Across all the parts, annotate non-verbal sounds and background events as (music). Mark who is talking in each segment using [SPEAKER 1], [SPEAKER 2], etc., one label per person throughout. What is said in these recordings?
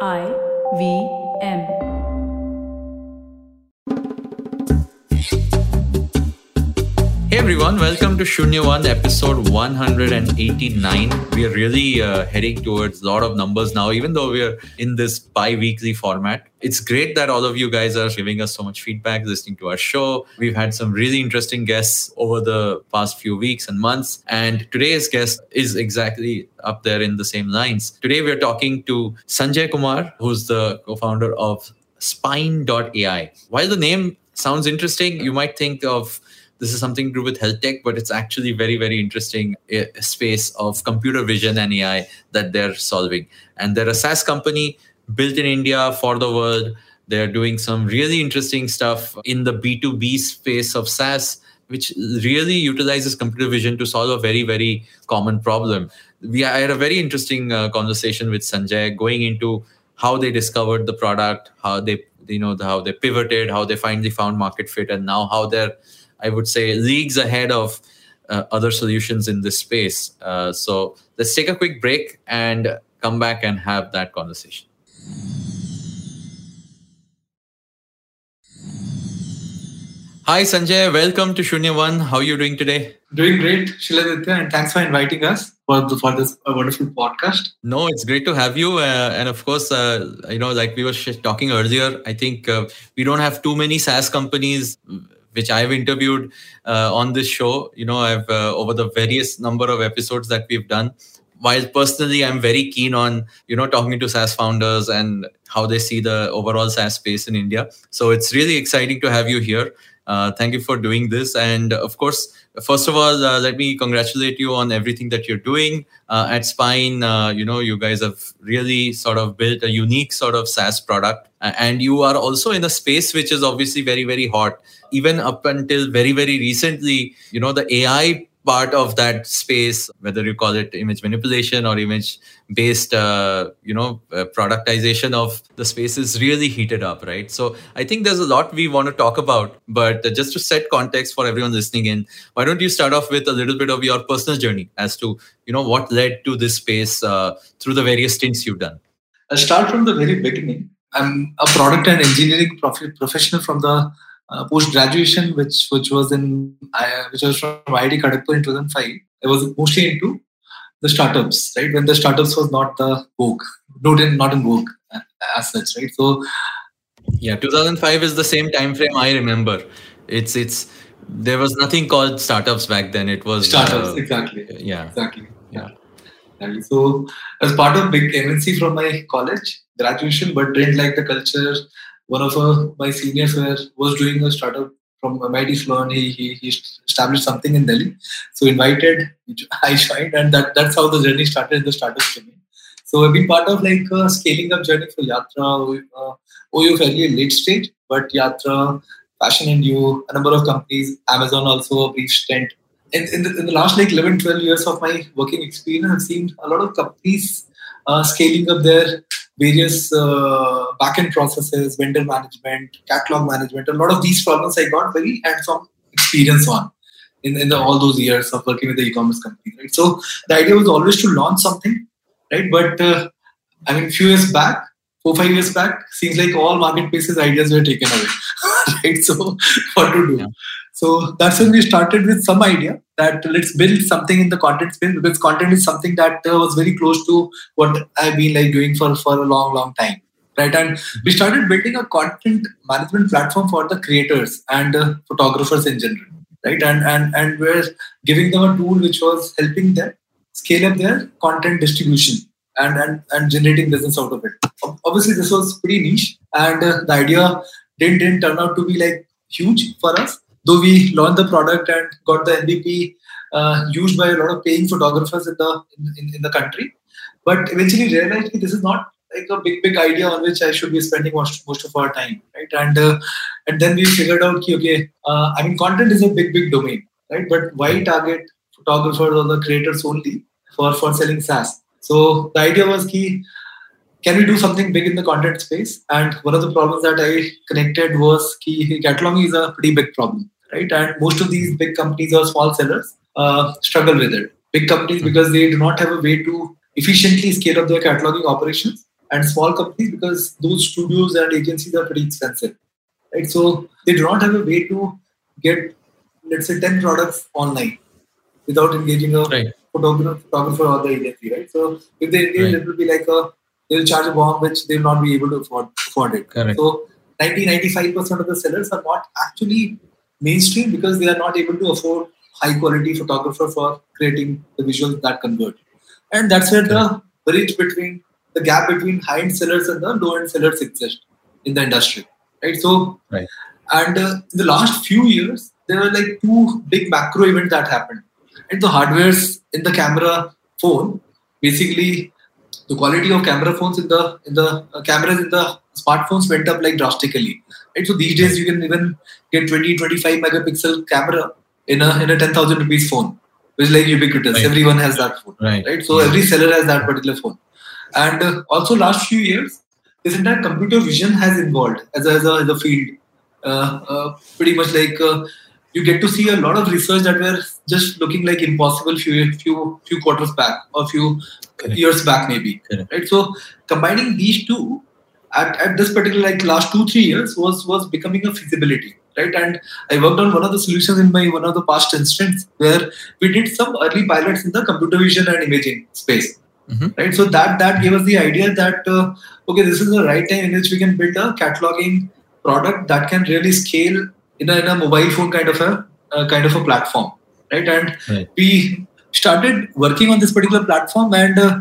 [SPEAKER 1] I V M.
[SPEAKER 2] Hey everyone, welcome to Shunya One, episode 189. We are really uh, heading towards a lot of numbers now, even though we are in this bi weekly format. It's great that all of you guys are giving us so much feedback, listening to our show. We've had some really interesting guests over the past few weeks and months. And today's guest is exactly up there in the same lines. Today we're talking to Sanjay Kumar, who's the co founder of Spyne.ai. While the name sounds interesting, you might think of this is something to do with health tech, but it's actually very, very interesting uh, space of computer vision and AI that they're solving. And they're a SaaS company built in India for the world. They're doing some really interesting stuff in the B2B space of SaaS, which really utilizes computer vision to solve a very, very common problem. We I had a very interesting uh, conversation with Sanjay going into how they discovered the product, how they you know how they pivoted, how they finally found market fit, and now how they're I would say, leagues ahead of uh, other solutions in this space. Uh, so let's take a quick break and come back and have that conversation. Hi Sanjay, welcome to Shunya One. How are you doing today?
[SPEAKER 3] Doing great, Shiladitya, and thanks for inviting us for the, for this wonderful podcast.
[SPEAKER 2] No, it's great to have you, uh, and of course, uh, you know, like we were sh- talking earlier, I think uh, we don't have too many SaaS companies which I've interviewed uh, on this show. You know, I've uh, over the various number of episodes that we've done. While personally, I'm very keen on you know talking to SaaS founders and how they see the overall SaaS space in India. So it's really exciting to have you here. Uh, thank you for doing this, and of course, first of all, uh, let me congratulate you on everything that you're doing uh, at Spyne. Uh, you know, you guys have really sort of built a unique sort of SaaS product, and you are also in a space which is obviously very, very hot. Even up until very, very recently, you know, the AI part of that space, whether you call it image manipulation or image based, uh, you know, uh, productization of the space is really heated up, right? So I think there's a lot we want to talk about, but just to set context for everyone listening in, why don't you start off with a little bit of your personal journey as to, you know, what led to this space uh, through the various stints you've done?
[SPEAKER 3] I'll start from the very beginning. I'm a product and engineering prof- professional from the uh, post graduation, which which was in uh, which was from IIT Kharagpur in 2005. I was mostly into the startups, right? When the startups was not the vogue, not in not in vogue uh, as such, right? So
[SPEAKER 2] yeah, 2005 is the same time frame I remember. It's it's there was nothing called startups back then. It was
[SPEAKER 3] startups uh, exactly.
[SPEAKER 2] Yeah,
[SPEAKER 3] exactly. Yeah. yeah. So, as part of big MNC from my college graduation, but didn't like the culture, one of uh, my seniors was doing a startup from MIT Sloan. He, he, he established something in Delhi. So invited, I joined, and that, that's how the journey started the startup journey. So I've been part of like a scaling up journey for Yatra, uh, OYO fairly late stage, but Yatra, Fashion and You, a number of companies, Amazon also a brief stint. In, in, the, in the last like 11, 12 years of my working experience, I've seen a lot of companies uh, scaling up their various uh, backend processes, vendor management, catalog management. A lot of these problems I got very hands-on experience on in, in the, all those years of working with the e-commerce company. Right? So the idea was always to launch something, right? But uh, I mean, few years back, four five years back, seems like all marketplaces ideas were taken away, (laughs) right? So (laughs) what to do? Yeah. So that's when we started with some idea that let's build something in the content space because content is something that uh, was very close to what I've been like doing for for a long, long time, right? And we started building a content management platform for the creators and uh, photographers in general, right? And and and we're giving them a tool which was helping them scale up their content distribution and and, and generating business out of it. Obviously, this was pretty niche, and uh, the idea didn't didn't turn out to be like huge for us though we launched the product and got the MVP uh, used by a lot of paying photographers in the in, in the country, but eventually realized this is not like a big big idea on which I should be spending most, most of our time, right? And uh, and then we figured out, okay, uh, I mean, content is a big big domain, right? But why target photographers or the creators only for for selling SaaS? So the idea was key can we do something big in the content space? And one of the problems that I connected was key cataloging is a pretty big problem right? And most of these big companies or small sellers uh, struggle with it. Big companies hmm. because they do not have a way to efficiently scale up their cataloging operations and small companies because those studios and agencies are pretty expensive, right? So they do not have a way to get, let's say, 10 products online without engaging a
[SPEAKER 2] Right.
[SPEAKER 3] photographer, photographer or the agency, right? So if they engage,
[SPEAKER 2] Right.
[SPEAKER 3] it will be like a they'll charge a bomb which they'll not be able to afford afford it.
[SPEAKER 2] Correct.
[SPEAKER 3] So 90 95% of the sellers are not actually mainstream because they are not able to afford high quality photographer for creating the visuals that convert. And that's where the bridge between the gap between high end sellers and the low end sellers exists in the industry. Right. So
[SPEAKER 2] Right.
[SPEAKER 3] and uh, in the last few years, there were like two big macro events that happened. And the hardwares in the camera phone, basically, the quality of camera phones in the in the uh, cameras in the smartphones went up like drastically. Right. So these days you can even get 20, 25 megapixel camera in a in a 10,000 rupees phone, which is like ubiquitous.
[SPEAKER 2] Right.
[SPEAKER 3] Everyone has that phone
[SPEAKER 2] Right.
[SPEAKER 3] right? So every seller has that particular phone. And uh, also, last few years, this entire computer vision has evolved as a, as a, as a field. Uh, uh, pretty much like uh, you get to see a lot of research that were just looking like impossible few few few quarters back or few
[SPEAKER 2] Correct.
[SPEAKER 3] years back maybe.
[SPEAKER 2] Correct.
[SPEAKER 3] Right. So combining these two at, at this particular like last two three years was was becoming a feasibility right and i worked on one of the solutions in my one of the past instance where we did some early pilots in the computer vision and imaging space
[SPEAKER 2] Mhm.
[SPEAKER 3] right so that that gave us the idea that uh, okay this is the right time in which we can build a cataloging product that can really scale in a, in a mobile phone kind of a uh, kind of a platform right and
[SPEAKER 2] Right.
[SPEAKER 3] we started working on this particular platform and uh,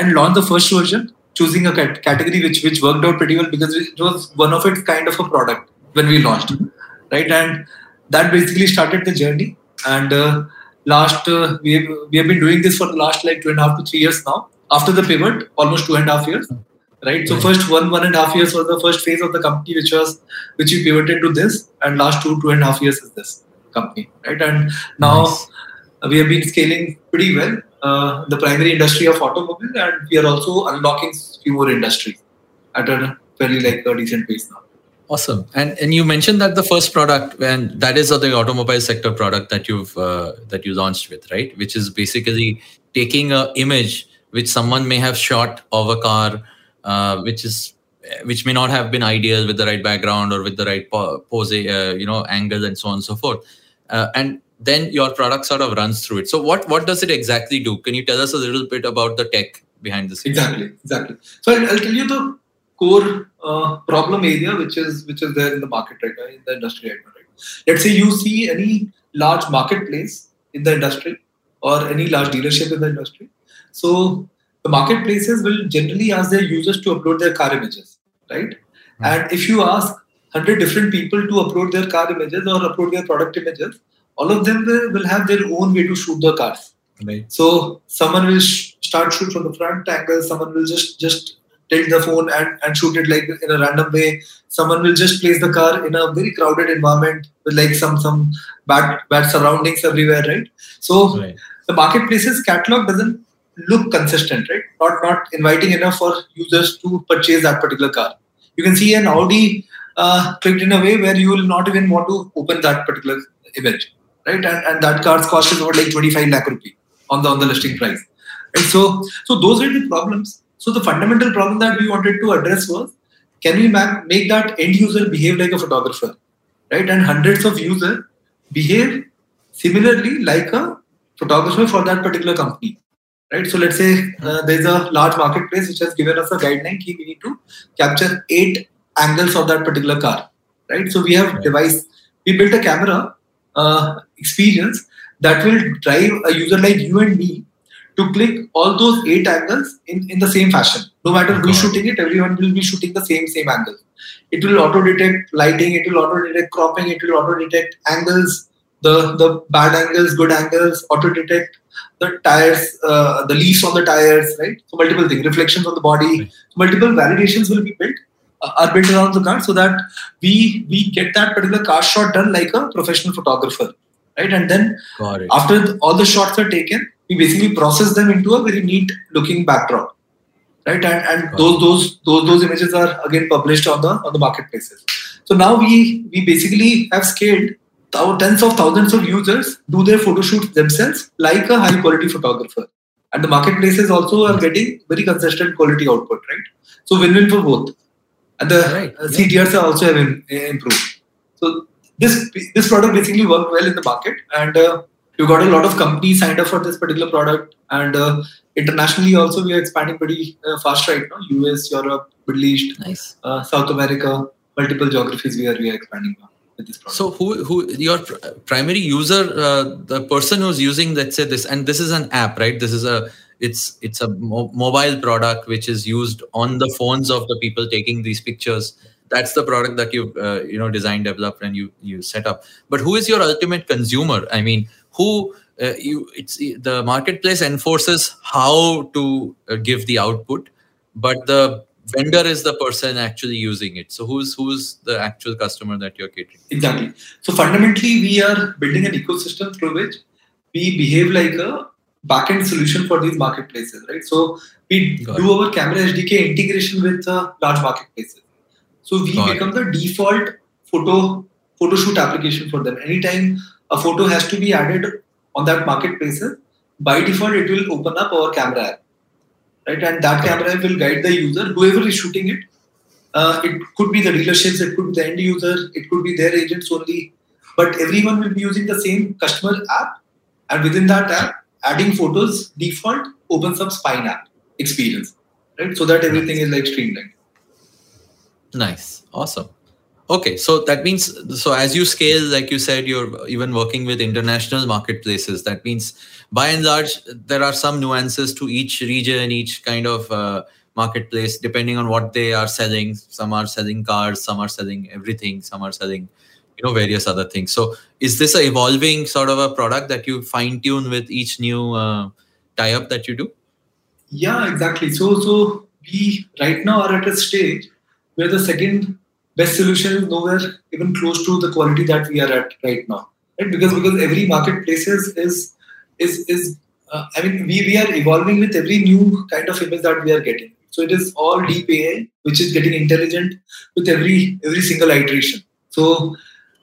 [SPEAKER 3] and launched the first version choosing a cat- category which which worked out pretty well because it was one of its kind of a product when we launched right? And that basically started the journey. And uh, last uh, we have, we have been doing this for the last like two and a half to three years now. After the pivot almost two and a half years right? So first one one and a half years was the first phase of the company which was which we pivoted to this. And last two two and a half years is this company right? And now
[SPEAKER 2] Nice.
[SPEAKER 3] we have been scaling pretty well uh, the primary industry of automobile. And we are also unlocking few more industries at a fairly like a decent pace now
[SPEAKER 2] Awesome. And and you mentioned that the first product, and that is the automobile sector product that you've uh, that you launched with, right? Which is basically taking a image which someone may have shot of a car, uh, which is which may not have been ideal with the right background or with the right pose, uh, you know, angle and so on and so forth. Uh, and then your product sort of runs through it. So what what does it exactly do? Can you tell us a little bit about the tech behind the scenes?
[SPEAKER 3] Exactly, exactly. So I'll, I'll tell you the core uh, problem area which is which is there in the market right now in the industry right now. Right? Let's say you see any large marketplace in the industry or any large dealership in the industry. So the marketplaces will generally ask their users to upload their car images, right? And if you ask 100 different people to upload their car images or upload their product images, all of them will, will have their own way to shoot the cars.
[SPEAKER 2] Right.
[SPEAKER 3] So someone will sh- start shoot from the front angle. Someone will just just tilt the phone and, and shoot it like in a random way. Someone will just place the car in a very crowded environment with like some some bad bad surroundings everywhere, right? So
[SPEAKER 2] Right.
[SPEAKER 3] the marketplace's catalog doesn't look consistent, right? Not not inviting enough for users to purchase that particular car. You can see an Audi uh, clicked in a way where you will not even want to open that particular image, right? And, and that car's cost is about like 25 lakh rupee on the on the listing price. Right? So so those are the problems. So the fundamental problem that we wanted to address was can we ma- make that end user behave like a photographer, right? And hundreds of users behave similarly like a photographer for that particular company, right? So let's say uh, there's a large marketplace which has given us a guideline: key we need to capture eight angles of that particular car, right? So we have device, we built a camera uh, experience that will drive a user like you and me to click all those eight angles in, in the same fashion. No matter who's
[SPEAKER 2] Got it.
[SPEAKER 3] shooting it, everyone will be shooting the same same angle. It will auto detect lighting. It will auto detect cropping. It will auto detect angles, the the bad angles, good angles. Auto detect the tires, uh, the leaves on the tires, right? So multiple things, reflections on the body.
[SPEAKER 2] Right.
[SPEAKER 3] Multiple validations will be built, uh, are built around the car, so that we we get that particular car shot done like a professional photographer, right? And then after all the shots are taken, we basically process them into a very neat looking backdrop, right? And and
[SPEAKER 2] Got
[SPEAKER 3] those those those those images are again published on the on the marketplaces. So now we we basically have scaled tens of thousands of users do their photo shoots themselves like a high quality photographer, and the marketplaces also are getting very consistent quality output, right? So win-win for both, and the
[SPEAKER 2] Right,
[SPEAKER 3] uh,
[SPEAKER 2] yeah.
[SPEAKER 3] CTRs are also have improved. So this this product basically worked well in the market, and uh, we got a lot of companies signed up for this particular product, and uh, internationally also we are expanding pretty uh, fast right now. US, Europe, Middle East,
[SPEAKER 2] Nice.
[SPEAKER 3] uh, South America, multiple geographies we are we are expanding now with this product.
[SPEAKER 2] So who who your primary user, uh, the person who's using let's say this, and this is an app, right? This is a it's it's a mo- mobile product which is used on the phones of the people taking these pictures. That's the product that you uh, you know designed, developed, and you you set up. But who is your ultimate consumer? I mean, who uh, you it's the marketplace enforces how to uh, give the output, but the vendor is the person actually using it. So who's who's the actual customer that you're catering?
[SPEAKER 3] Exactly. So fundamentally, we are building an ecosystem through which we behave like a backend solution for these marketplaces, right? So we
[SPEAKER 2] Got
[SPEAKER 3] do our camera SDK integration with uh, large marketplaces. So we
[SPEAKER 2] Got it.
[SPEAKER 3] become the default photo photo shoot application for them. Anytime a photo has to be added on that marketplace, by default it will open up our camera app, right? And that camera app will guide the user, whoever is shooting it, uh, it could be the dealerships, it could be the end user, it could be their agents only, but everyone will be using the same customer app, and within that app, adding photos default opens up Spyne app experience, right? So that everything is like streamlined.
[SPEAKER 2] Nice. Awesome. Okay, so that means so as you scale, like you said, you're even working with international marketplaces. That means by and large, there are some nuances to each region, each kind of uh, marketplace, depending on what they are selling. Some are selling cars, some are selling everything, some are selling, you know, various other things. So is this a evolving sort of a product that you fine tune with each new uh, tie up that you do?
[SPEAKER 3] Yeah, exactly. So, so we right now are at a stage where the second best solution is nowhere even close to the quality that we are at right now, right? Because because every marketplace is is is, is uh, I mean we we are evolving with every new kind of image that we are getting. So it is all deep AI, which is getting intelligent with every every single iteration. So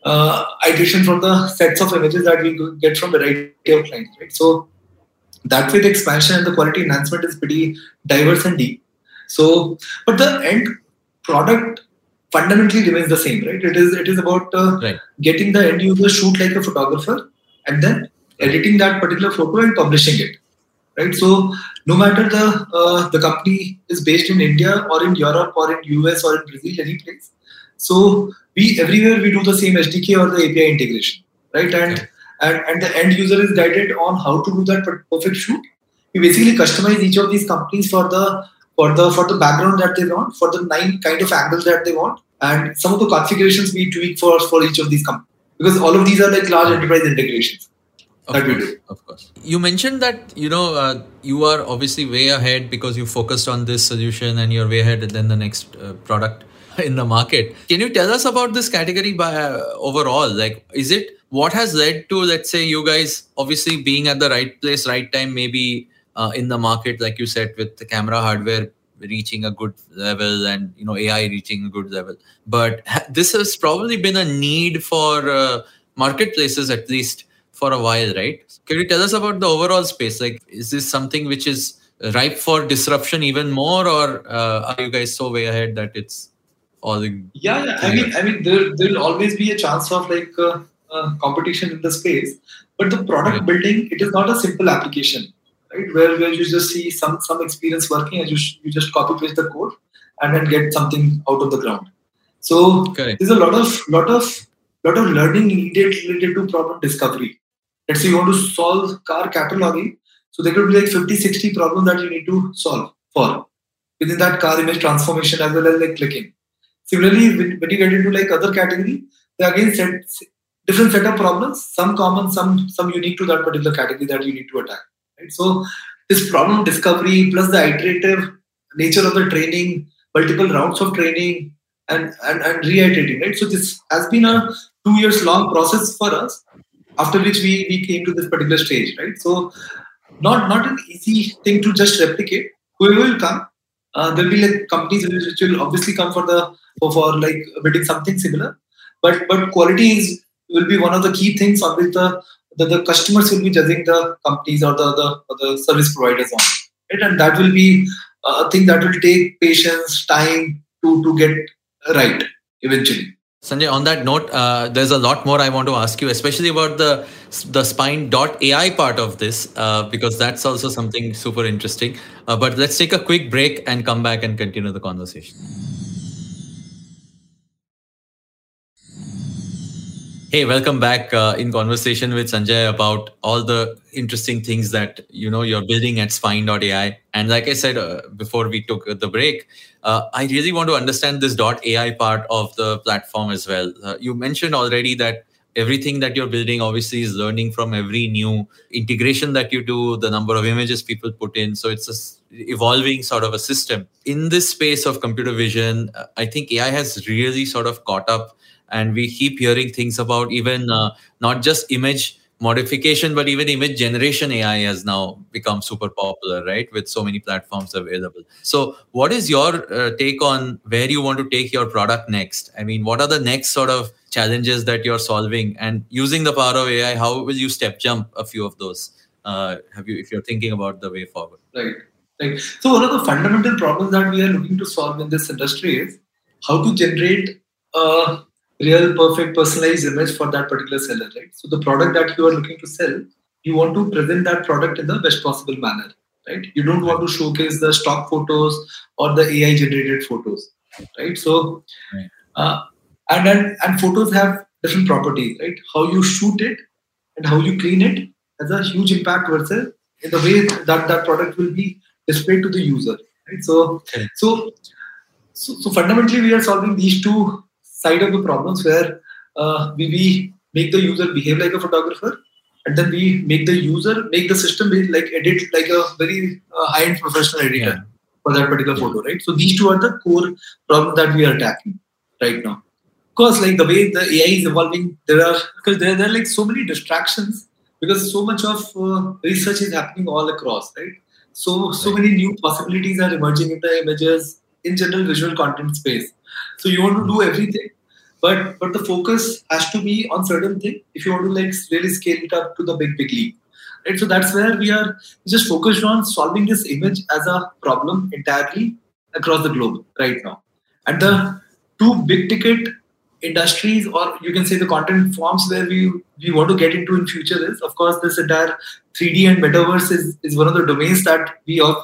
[SPEAKER 3] uh, iteration from the sets of images that we get from variety of clients, right? So that way the expansion and the quality enhancement is pretty diverse and deep so but the end product fundamentally remains the same right it is it is about uh,
[SPEAKER 2] Right.
[SPEAKER 3] getting the end user shoot like a photographer and then editing that particular photo and publishing it right so no matter the uh, the company is based in india or in europe or in us or in brazil any place so we everywhere we do the same sdk or the api integration right and
[SPEAKER 2] Okay.
[SPEAKER 3] and, and the end user is guided on how to do that perfect shoot. We basically customize each of these companies for the for the for the background that they want, for the nine kind of angles that they want, and some of the configurations we tweak for for each of these companies because all of these are like large enterprise integrations.
[SPEAKER 2] Of
[SPEAKER 3] That we
[SPEAKER 2] course,
[SPEAKER 3] do.
[SPEAKER 2] of course. You mentioned that you know uh, you are obviously way ahead because you focused on this solution and you're way ahead than the next uh, product (laughs) in the market. Can you tell us about this category by uh, overall? Like, is it what has led to let's say you guys obviously being at the right place, right time, maybe uh, in the market, like you said, with the camera hardware reaching a good level and you know AI reaching a good level. But ha- this has probably been a need for uh, marketplaces at least for a while, right? Can you tell us about the overall space? Like, is this something which is ripe for disruption even more, or uh, are you guys so way ahead that it's all in?
[SPEAKER 3] Yeah, yeah. I mean, I mean, there will always be a chance of like uh, uh, competition in the space, but the product building it is not a simple application, right? Where where you just see some some experience working and you sh- you just copy paste the code and then get something out of the ground. So
[SPEAKER 2] Correct.
[SPEAKER 3] there's a lot of lot of lot of learning needed related to problem discovery. Let's say you want to solve car cataloging, so there could be like 50, 60 problems that you need to solve for within that car image transformation as well as like clicking. Similarly, when, when you get into like other category, they again set different set of problems, some common, some some unique to that particular category that you need to attack. Right. So this problem discovery plus the iterative nature of the training, multiple rounds of training, and and, and reiterating. Right. So this has been a two years long process for us, after which we we came to this particular stage. Right. So not not an easy thing to just replicate. Whoever will come, uh, there'll be like companies which will obviously come for the for, for like building something similar but but quality is will be one of the key things on which the the, the customers will be judging the companies or the, the, or the service providers on. Right? And that will be a thing that will take patience, time to, to get right eventually.
[SPEAKER 2] Sanjay, on that note, uh, there's a lot more I want to ask you, especially about the the Spyne.ai part of this, uh, because that's also something super interesting. Uh, but let's take a quick break and come back and continue the conversation. Hey, welcome back uh, in conversation with Sanjay about all the interesting things that you know you're building at Spyne.ai. And like I said uh, before we took the break, uh, I really want to understand this .ai part of the platform as well. Uh, you mentioned already that everything that you're building obviously is learning from every new integration that you do, the number of images people put in. So it's a evolving sort of a system. In this space of computer vision, uh, I think AI has really sort of caught up and we keep hearing things about even uh, not just image modification but even image generation ai has now become super popular right? With so many platforms available. So what is your uh, take on where you want to take your product next? I mean what are the next sort of challenges that you're solving? And using the power of ai how will you step jump a few of those? Uh, have you if you're thinking about the way forward.
[SPEAKER 3] Right. Right. So one of the fundamental problems that we are looking to solve in this industry is how to generate a real perfect personalized image for that particular seller, right? So the product that you are looking to sell, you want to present that product in the best possible manner, right? You don't want to showcase the stock photos or the AI generated photos, right? So, uh, and then and photos have different properties, right? How you shoot it and how you clean it has a huge impact versus in the way that that product will be displayed to the user, right? So, so, so, so fundamentally, we are solving these two side of the problems where uh, we, we make the user behave like a photographer and then we make the user make the system like edit like a very uh, high-end professional editor yeah. for that particular photo right? So these two are the core problems that we are attacking right now. Of course like the way the ai is evolving there are because there, there are like so many distractions because so much of uh, research is happening all across right? So so many new possibilities are emerging in the images in general visual content space. So you want to do everything, but but the focus has to be on certain thing if you want to like really scale it up to the big big league. Right. So that's where we are just focused on solving this image as a problem entirely across the globe right now. And the two big ticket industries or you can say the content forms where we we want to get into in future is of course this entire 3d and metaverse is, is one of the domains that we have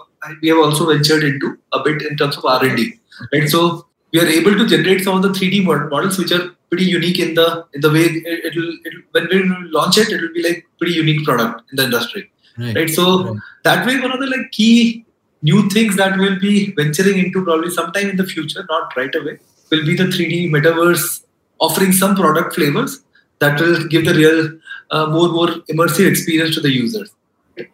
[SPEAKER 3] we have also ventured into a bit in terms of r&d right so we are able to generate some of the 3D models which are pretty unique in the in the way it, will when we launch it it will be like pretty unique product in the industry right, right? so right. that way one of the like key new things that we'll be venturing into probably sometime in the future not right away will be the 3D metaverse offering some product flavors that will give the real uh, more more immersive experience to the users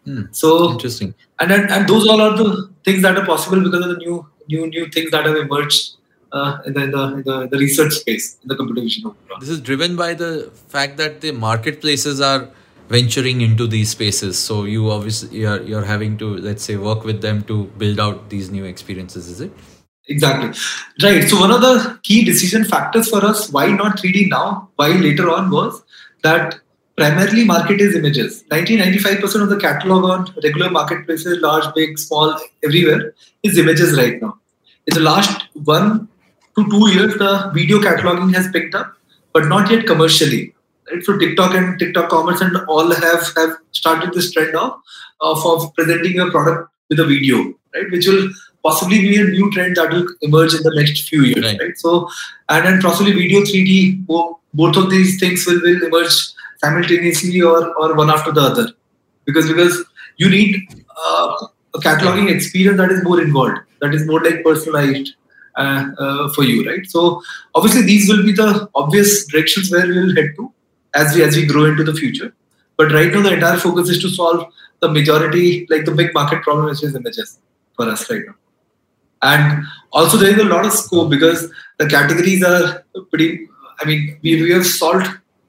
[SPEAKER 2] hmm. so interesting
[SPEAKER 3] and, and and those all are the things that are possible because of the new new new things that have emerged uh, in, the, in, the, in, the, the, research space in the computer vision.
[SPEAKER 2] This is driven by the fact that the marketplaces are venturing into these spaces. So you obviously you're, you're having to let's say work with them to build out these new experiences. Is it?
[SPEAKER 3] Exactly. Right. So one of the key decision factors for us why not 3D now, why later on was that primarily market is images. 90-95% of the catalog on regular marketplaces, large, big, small, everywhere, is images right now. In the last one to two years, the video cataloging has picked up, but not yet commercially. Right? So TikTok and TikTok Commerce and all have have started this trend of of, of presenting a product with a video, right? Which will possibly be a new trend that will emerge in the next few years, right? right? So and then possibly video 3D, both of these things will, will emerge simultaneously or or one after the other, because because you need uh, a cataloging experience that is more involved, that is more like personalized, Uh, for you, right? So obviously these will be the obvious directions where we will head to as we as we grow into the future. But right now the entire focus is to solve the majority, like the big market problem, which is images for us right now. And also there is a lot of scope because the categories are pretty. I mean, we, we have solved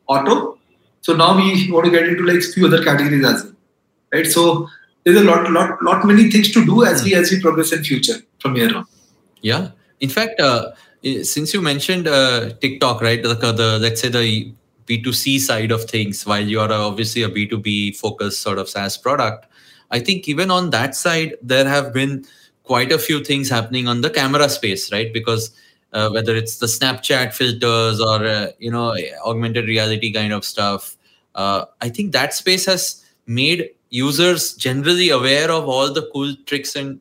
[SPEAKER 3] auto, so now we want to get into like few other categories as well, right? So there's a lot, lot, lot many things to do as we as we progress in future from here on.
[SPEAKER 2] Yeah, in fact, uh, since you mentioned uh, TikTok, right? The, the let's say the B2C side of things, while you are obviously a B2B focused sort of SaaS product, I think even on that side, there have been quite a few things happening on the camera space, right? Because uh, whether it's the Snapchat filters or uh, you know augmented reality kind of stuff, uh, I think that space has made users generally aware of all the cool tricks and uh,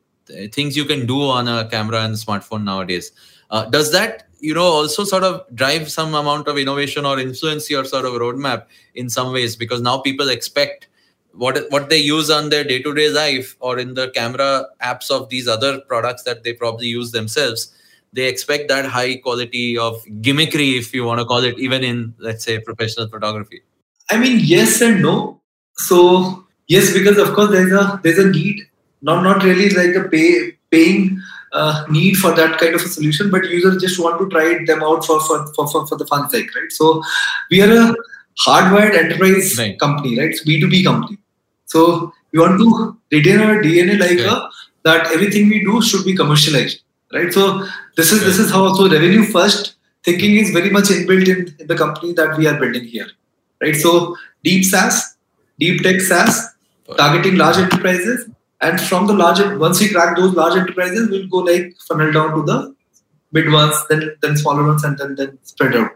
[SPEAKER 2] things you can do on a camera and smartphone nowadays. Uh, does that you know also sort of drive some amount of innovation or influence your sort of roadmap in some ways? Because now people expect what what they use on their day-to-day life or in the camera apps of these other products that they probably use themselves they expect that high quality of gimmickry if you want to call it even in let's say professional photography?
[SPEAKER 3] I mean yes and no. So yes because of course there's a there's a need not not really like a pay paying uh, need for that kind of a solution, but users just want to try it them out for for, for, for, for the fun sake, right? So we are a hardwired enterprise right. company, right? It's B2B company. So we want to retain our DNA like okay. a, that everything we do should be commercialized, right? So this is okay. this is how so revenue first thinking is very much inbuilt in, in the company that we are building here, right? So deep SaaS, deep tech SaaS, targeting large enterprises and from the large once we crack those large enterprises we'll go like funnel down to the mid ones then then smaller ones and then then spread out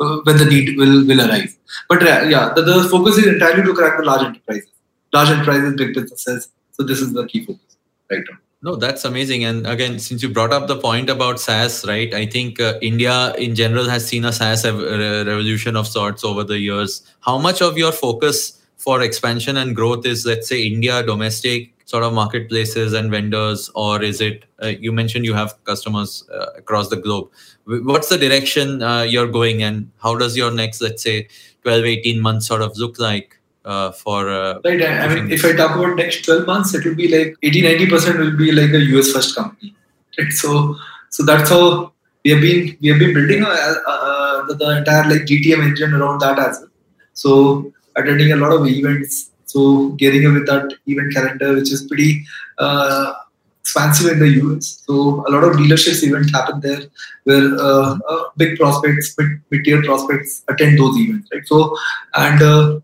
[SPEAKER 3] uh, when the need will will arise but yeah the, the focus is entirely to crack the large enterprises large enterprises big businesses so this is the key focus right now
[SPEAKER 2] no, that's amazing. And again, since you brought up the point about SaaS, right? I think uh, India in general has seen a SaaS revolution of sorts over the years. How much of your focus for expansion and growth is, let's say, India domestic sort of marketplaces and vendors or is it uh, you mentioned you have customers uh, across the globe. What's the direction uh, you're going and how does your next let's say 12 18 months sort of look like uh, for uh,
[SPEAKER 3] right i mean if i talk about next 12 months it will be like 80 90% will be like a us first company right? So so that's how we have been we have been building uh, the, the entire like gtm engine around that as well. So attending a lot of events so getting up with that event calendar, which is pretty uh, expansive in the US. So a lot of dealerships events happen there, where uh, uh, big prospects, mid tier prospects attend those events, right? So and uh,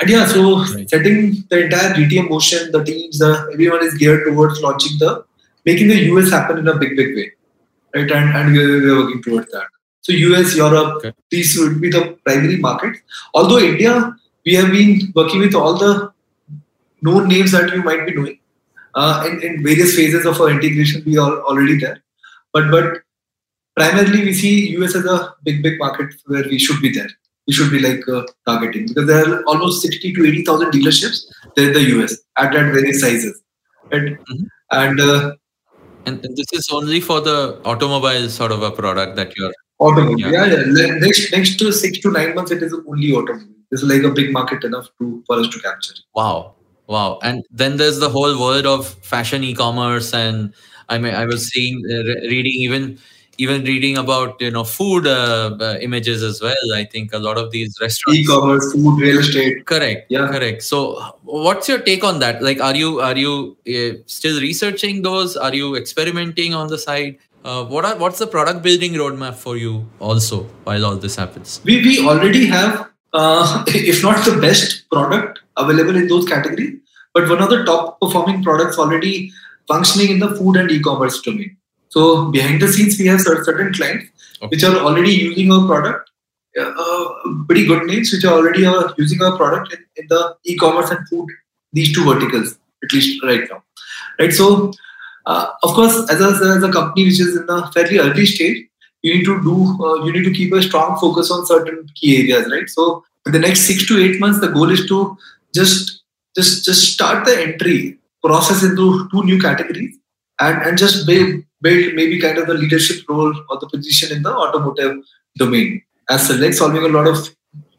[SPEAKER 3] and yeah, so right. setting the entire GTM motion, the teams, the everyone is geared towards launching the making the US happen in a big big way, right? And and we're, we're working towards that. So US, Europe, okay. these would be the primary markets. Although India we have been working with all the known names that you might be knowing. Uh, in, in various phases of our integration, we are already there. But but primarily, we see US as a big big market where we should be there. We should be like uh, targeting because there are almost sixty to eighty thousand dealerships there in the US at, at various sizes, and mm-hmm. and. Uh,
[SPEAKER 2] and this is only for the automobile sort of a product that you're.
[SPEAKER 3] Automobile, yeah, yeah. yeah. Next, next to six to nine months, it is only automobile. This is like a big market enough to for us to capture.
[SPEAKER 2] Wow, wow! And then there's the whole world of fashion e-commerce, and I mean, I was seeing, uh, reading even even reading about you know food uh, uh, images as well. I think a lot of these restaurants
[SPEAKER 3] e-commerce food real estate.
[SPEAKER 2] Correct. Yeah. Correct. So what's your take on that? Like are you are you uh, still researching those? Are you experimenting on the side uh, what are what's the product building roadmap for you also while all this happens
[SPEAKER 3] we we already have uh, (laughs) if not the best product available in those categories, but one of the top performing products already functioning in the food and e-commerce domain. So behind the scenes, we have certain clients okay. which are already using our product, uh, pretty good names which are already uh, using our product in, in, the e-commerce and food, these two verticals, at least right now. Right. So, uh, of course, as a, as a company which is in a fairly early stage, you need to do uh, you need to keep a strong focus on certain key areas right? So in the next six to eight months the goal is to just just just start the entry process into two new categories and and just build, build maybe kind of the leadership role or the position in the automotive domain. As select solving a lot of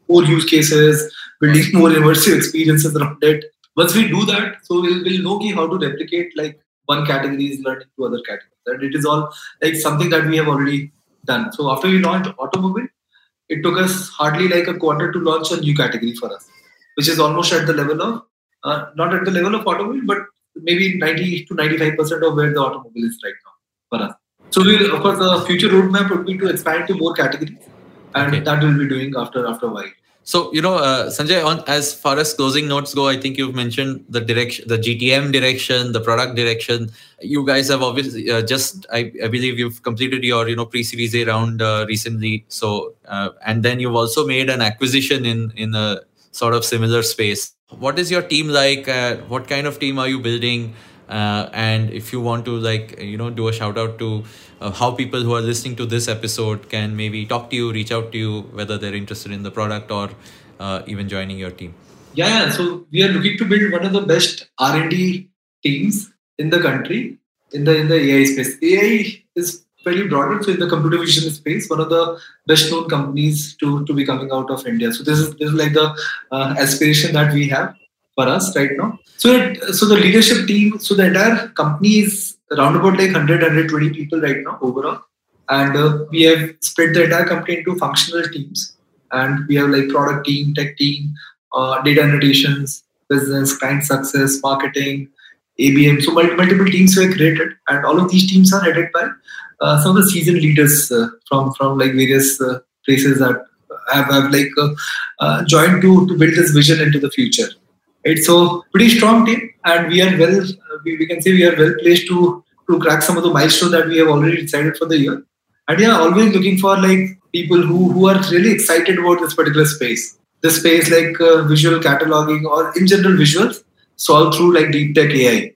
[SPEAKER 3] more use cases building more immersive experiences around it. Once we do that so we'll, we'll know how to replicate like one category is learning to other categories and it is all like something that we have already done. So after we launched automobile, it took us hardly like a quarter to launch a new category for us, which is almost at the level of uh, not at the level of automobile, but maybe 90 to 95 percent of where the automobile is right now for us. So we of course, the future roadmap would be to expand to more categories. and
[SPEAKER 2] Okay.
[SPEAKER 3] that we'll be doing after after a while.
[SPEAKER 2] So you know, uh, Sanjay, on as far as closing notes go, I think you've mentioned the direction, the GTM direction, the product direction. You guys have obviously uh, just, I, I believe, you've completed your you know pre-series A round uh, recently. So uh, and then you've also made an acquisition in in a sort of similar space. What is your team like? Uh, what kind of team are you building? Uh, and if you want to like you know do a shout out to uh, how people who are listening to this episode can maybe talk to you reach out to you whether they're interested in the product or uh, even joining your team
[SPEAKER 3] Yeah, yeah. So we are looking to build one of the best R and D teams in the country in the in the AI space. AI is fairly broader. So in the computer vision space, one of the best known companies to to be coming out of India. So this is this is like the uh, aspiration that we have for us right now. So it, so the leadership team, so the entire company is around about like 100 120 people right now overall, and uh, we have split the entire company into functional teams, and we have like product team, tech team, uh, data annotations, business, client success, marketing, ABM. So multiple teams were created, and all of these teams are headed by uh, some of the seasoned leaders uh, from from like various uh, places that have, have like uh, uh, joined to to build this vision into the future. Right, so pretty strong team, and we are well. uh, We, we can say we are well placed to to crack some of the milestones that we have already decided for the year. And yeah, always looking for like people who who are really excited about this particular space. This space like uh, visual cataloging or in general visuals solved through like deep tech AI,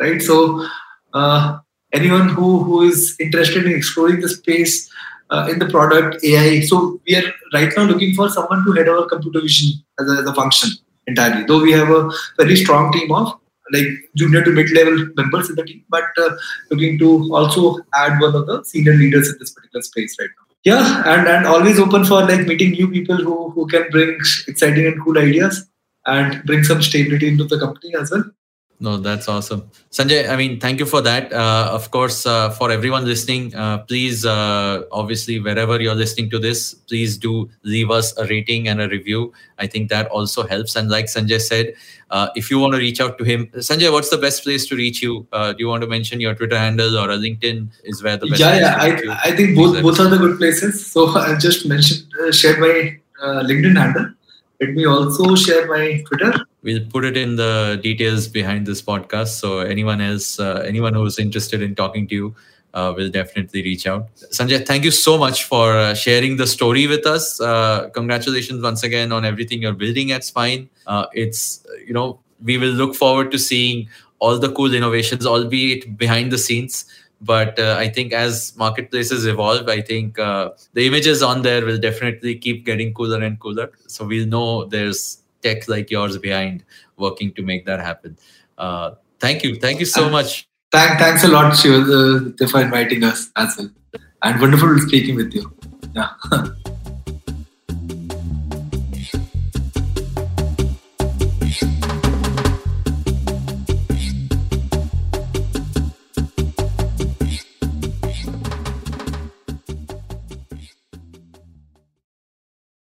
[SPEAKER 3] right? So uh, anyone who who is interested in exploring the space uh, in the product AI, so we are right now looking for someone to head our computer vision as a, as a function entirely. Though we have a very strong team of like junior to mid level members in the team, but uh, looking to also add one of the senior leaders in this particular space right now. Yeah, and and always open for like meeting new people who who can bring exciting and cool ideas and bring some stability into the company as well.
[SPEAKER 2] No that's awesome sanjay i mean thank you for that uh, of course uh, for everyone listening uh, please uh, obviously wherever you're listening to this please do leave us a rating and a review i think that also helps and like sanjay said uh, if you want to reach out to him sanjay what's the best place to reach you uh, do you want to mention your twitter handle or a linkedin is where the best
[SPEAKER 3] yeah, yeah.
[SPEAKER 2] to reach you?
[SPEAKER 3] I, I think both both are the good places. So (laughs) I just mentioned uh, shared my uh, LinkedIn handle. Let me also share my Twitter.
[SPEAKER 2] we'll put it in the details behind this podcast. So anyone else uh, anyone who's interested in talking to you uh, will definitely reach out. Sanjay thank you so much for uh, sharing the story with us. Uh, congratulations once again on everything you're building at Spyne. Uh, it's you know we will look forward to seeing all the cool innovations albeit behind the scenes but uh, i think as marketplaces evolve i think uh, the images on there will definitely keep getting cooler and cooler so we'll know there's tech like yours behind working to make that happen. Uh, thank you. Thank you so much.
[SPEAKER 3] Thank, thanks a lot, Shiv, uh, for inviting us as well. And wonderful speaking with you. Yeah. (laughs)